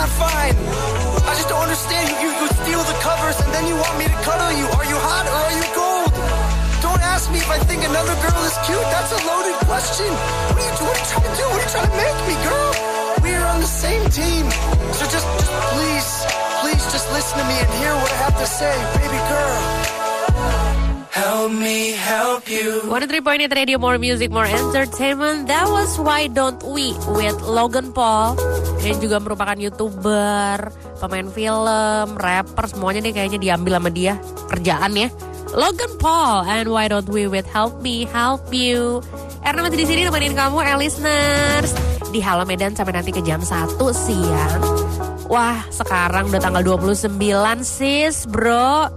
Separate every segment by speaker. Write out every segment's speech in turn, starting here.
Speaker 1: not fine. I just don't understand you. You steal the covers and then you want me to cuddle you. Are you hot or are you cold? Don't ask me if I think another girl is cute. That's a loaded question. What are you, what are you trying to do? What are you trying to make me, girl? We're on the same team. So just, just please, please just listen to me and hear what I have to say, baby girl. Help me help you.
Speaker 2: 103.8 Radio More Music More Entertainment That was Why Don't We with Logan Paul Yang juga merupakan youtuber Pemain film, rapper Semuanya deh kayaknya diambil sama dia. Kerjaan ya. Logan Paul and Why Don't We with Help Me Help You. Erna masih di sini nemenin kamu eh, listeners Di Halo Medan sampai nanti ke jam 1 siang. Wah sekarang udah tanggal 29 sis bro.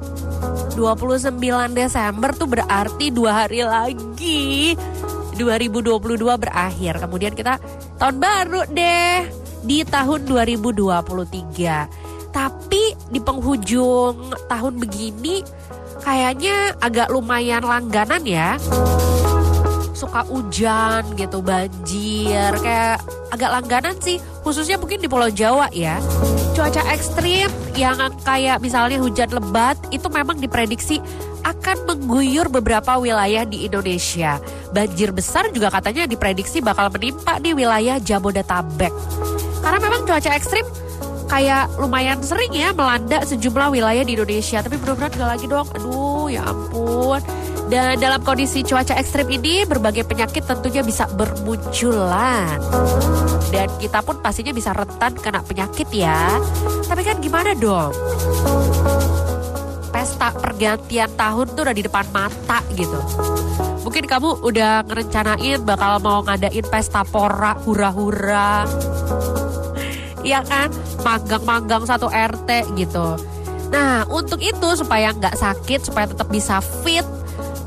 Speaker 2: 29 Desember tuh berarti dua hari lagi. 2022 berakhir. Kemudian kita tahun baru deh Di tahun 2023 Tapi di penghujung tahun begini Kayaknya agak lumayan langganan ya Suka hujan gitu, banjir Kayak agak langganan sih Khususnya mungkin di Pulau Jawa ya Cuaca ekstrim yang kayak misalnya hujan lebat itu memang diprediksi akan mengguyur beberapa wilayah di Indonesia. Banjir besar juga katanya diprediksi bakal menimpa di wilayah Jabodetabek. Karena memang cuaca ekstrim kayak lumayan sering ya melanda sejumlah wilayah di Indonesia. Tapi mudah-mudahan gak lagi dong. Aduh ya ampun. Dan dalam kondisi cuaca ekstrim ini berbagai penyakit tentunya bisa bermunculan. Dan kita pun pastinya bisa rentan kena penyakit ya. Tapi kan gimana dong? Pesta pergantian tahun tuh udah di depan mata gitu. Mungkin kamu udah ngerencanain bakal mau ngadain pesta pora hura-hura. Iya kan? Manggang-manggang satu RT gitu. Nah, untuk itu supaya nggak sakit, supaya tetap bisa fit,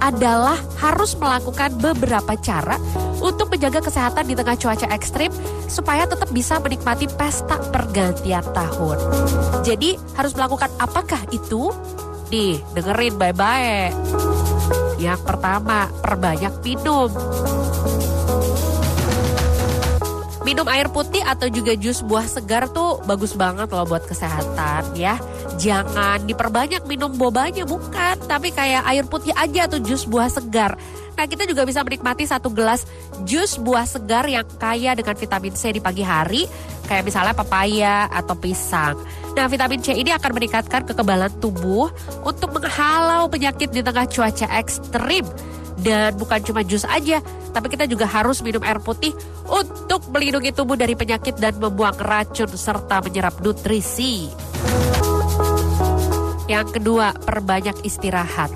Speaker 2: adalah harus melakukan beberapa cara untuk menjaga kesehatan di tengah cuaca ekstrim supaya tetap bisa menikmati pesta pergantian tahun. Jadi harus melakukan apakah itu? Nih, dengerin bye-bye. Yang pertama, perbanyak minum. Minum air putih atau juga jus buah segar tuh bagus banget loh buat kesehatan ya. Jangan diperbanyak minum bobanya bukan, tapi kayak air putih aja tuh jus buah segar. Nah kita juga bisa menikmati satu gelas jus buah segar yang kaya dengan vitamin C di pagi hari, kayak misalnya papaya atau pisang. Nah vitamin C ini akan meningkatkan kekebalan tubuh untuk menghalau penyakit di tengah cuaca ekstrim. Dan bukan cuma jus aja, tapi kita juga harus minum air putih untuk melindungi tubuh dari penyakit dan membuang racun serta menyerap nutrisi. Yang kedua, perbanyak istirahat.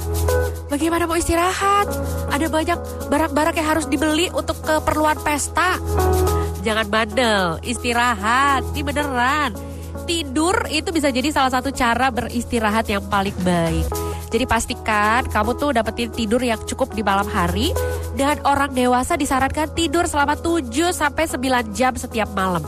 Speaker 2: Bagaimana mau istirahat? Ada banyak barang-barang yang harus dibeli untuk keperluan pesta. Jangan bandel, istirahat. Ini beneran. Tidur itu bisa jadi salah satu cara beristirahat yang paling baik. Jadi pastikan kamu tuh dapetin tidur yang cukup di malam hari dan orang dewasa disarankan tidur selama 7 sampai 9 jam setiap malam.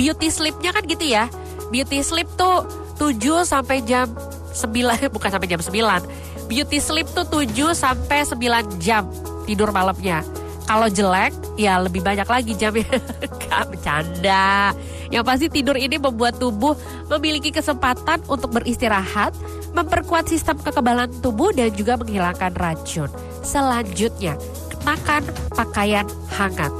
Speaker 2: Beauty sleepnya kan gitu ya. Beauty sleep tuh 7 sampai jam 9 bukan sampai jam 9. Beauty sleep tuh 7 sampai 9 jam tidur malamnya. Kalau jelek ya lebih banyak lagi jamnya. Gak bercanda. Yang pasti tidur ini membuat tubuh memiliki kesempatan untuk beristirahat, memperkuat sistem kekebalan tubuh dan juga menghilangkan racun. Selanjutnya, kenakan pakaian hangat.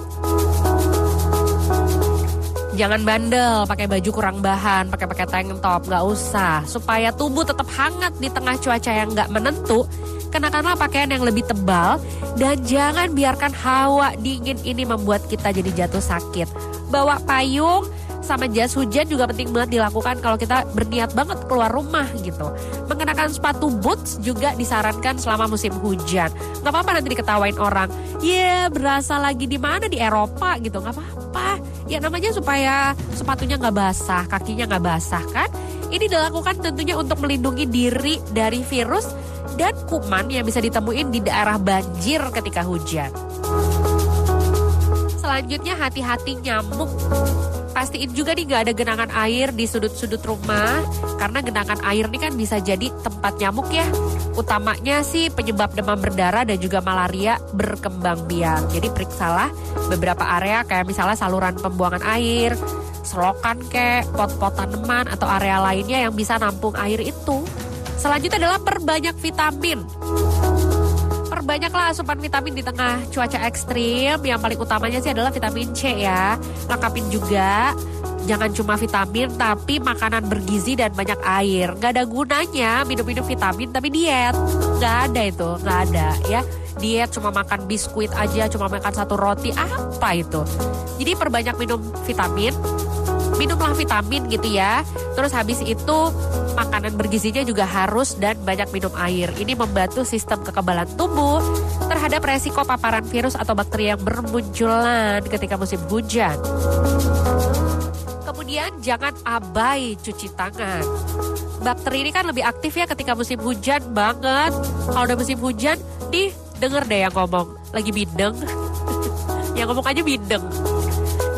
Speaker 2: Jangan bandel, pakai baju kurang bahan, pakai pakai tank top, nggak usah. Supaya tubuh tetap hangat di tengah cuaca yang nggak menentu, kenakanlah pakaian yang lebih tebal dan jangan biarkan hawa dingin ini membuat kita jadi jatuh sakit. Bawa payung, sama jas hujan juga penting banget dilakukan kalau kita berniat banget keluar rumah gitu. Mengenakan sepatu boots juga disarankan selama musim hujan. Gak apa-apa nanti diketawain orang. Ya yeah, berasa lagi di mana di Eropa gitu. Gak apa-apa. Ya namanya supaya sepatunya nggak basah, kakinya nggak basah kan. Ini dilakukan tentunya untuk melindungi diri dari virus dan kuman yang bisa ditemuin di daerah banjir ketika hujan. Selanjutnya hati-hati nyamuk pastiin juga nih gak ada genangan air di sudut-sudut rumah karena genangan air ini kan bisa jadi tempat nyamuk ya. Utamanya sih penyebab demam berdarah dan juga malaria berkembang biak. Jadi periksalah beberapa area kayak misalnya saluran pembuangan air, selokan kek, pot-pot tanaman atau area lainnya yang bisa nampung air itu. Selanjutnya adalah perbanyak vitamin. Perbanyaklah asupan vitamin di tengah cuaca ekstrim. Yang paling utamanya sih adalah vitamin C ya. Lengkapin juga jangan cuma vitamin tapi makanan bergizi dan banyak air. Gak ada gunanya minum-minum vitamin tapi diet. Gak ada itu, gak ada ya. Diet cuma makan biskuit aja, cuma makan satu roti, apa itu? Jadi perbanyak minum vitamin, minumlah vitamin gitu ya. Terus habis itu makanan bergizinya juga harus dan banyak minum air. Ini membantu sistem kekebalan tubuh terhadap resiko paparan virus atau bakteri yang bermunculan ketika musim hujan. Jangan abai cuci tangan. Bakteri ini kan lebih aktif ya ketika musim hujan banget. Kalau udah musim hujan, nih denger deh yang ngomong. Lagi bindeng. yang ngomong aja bindeng.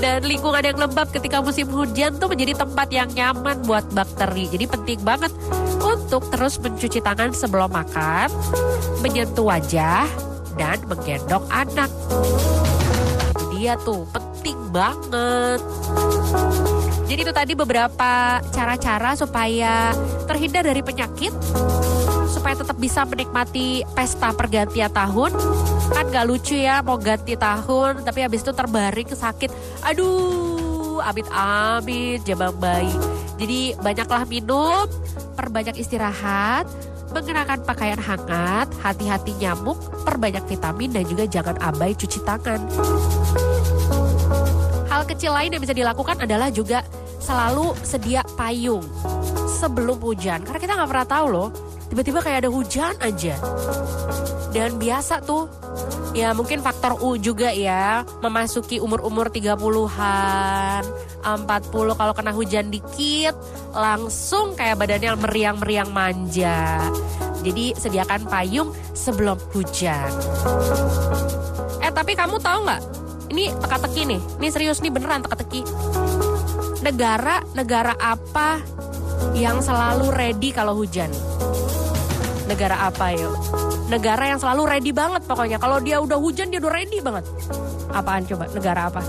Speaker 2: Dan lingkungan yang lembab ketika musim hujan tuh menjadi tempat yang nyaman buat bakteri. Jadi penting banget untuk terus mencuci tangan sebelum makan, menyentuh wajah, dan menggendong anak. Dia tuh penting banget. Jadi itu tadi beberapa cara-cara supaya terhindar dari penyakit, supaya tetap bisa menikmati pesta pergantian tahun. Kan gak lucu ya mau ganti tahun, tapi habis itu terbaring sakit. Aduh, amit-amit, jabang bayi. Jadi banyaklah minum, perbanyak istirahat, mengenakan pakaian hangat, hati-hati nyamuk, perbanyak vitamin dan juga jangan abai cuci tangan. Hal kecil lain yang bisa dilakukan adalah juga selalu sedia payung sebelum hujan. Karena kita nggak pernah tahu loh, tiba-tiba kayak ada hujan aja. Dan biasa tuh, ya mungkin faktor U juga ya, memasuki umur-umur 30-an, 40 kalau kena hujan dikit, langsung kayak badannya meriang-meriang manja. Jadi sediakan payung sebelum hujan. Eh tapi kamu tahu nggak ini teka-teki nih. Ini serius nih beneran teka-teki. Negara negara apa yang selalu ready kalau hujan? Negara apa yuk? Negara yang selalu ready banget pokoknya. Kalau dia udah hujan dia udah ready banget. Apaan coba? Negara apa?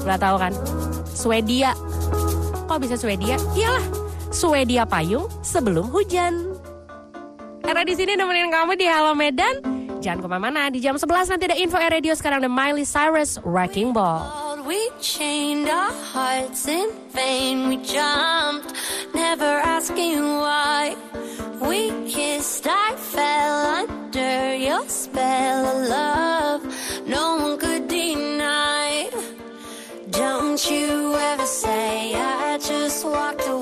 Speaker 2: Gak tahu kan? Swedia. Kok bisa Swedia? Iyalah, Swedia payung sebelum hujan. Karena di sini nemenin kamu di Halo Medan. Jangan ke mana-mana, di jam 11 nanti ada info Air Radio sekarang ada Miley Cyrus Wrecking Ball.
Speaker 3: We chained our hearts in vain. We jumped, never asking why. We kissed, I fell under your spell of love. No one could deny. Don't you ever say I just walked away.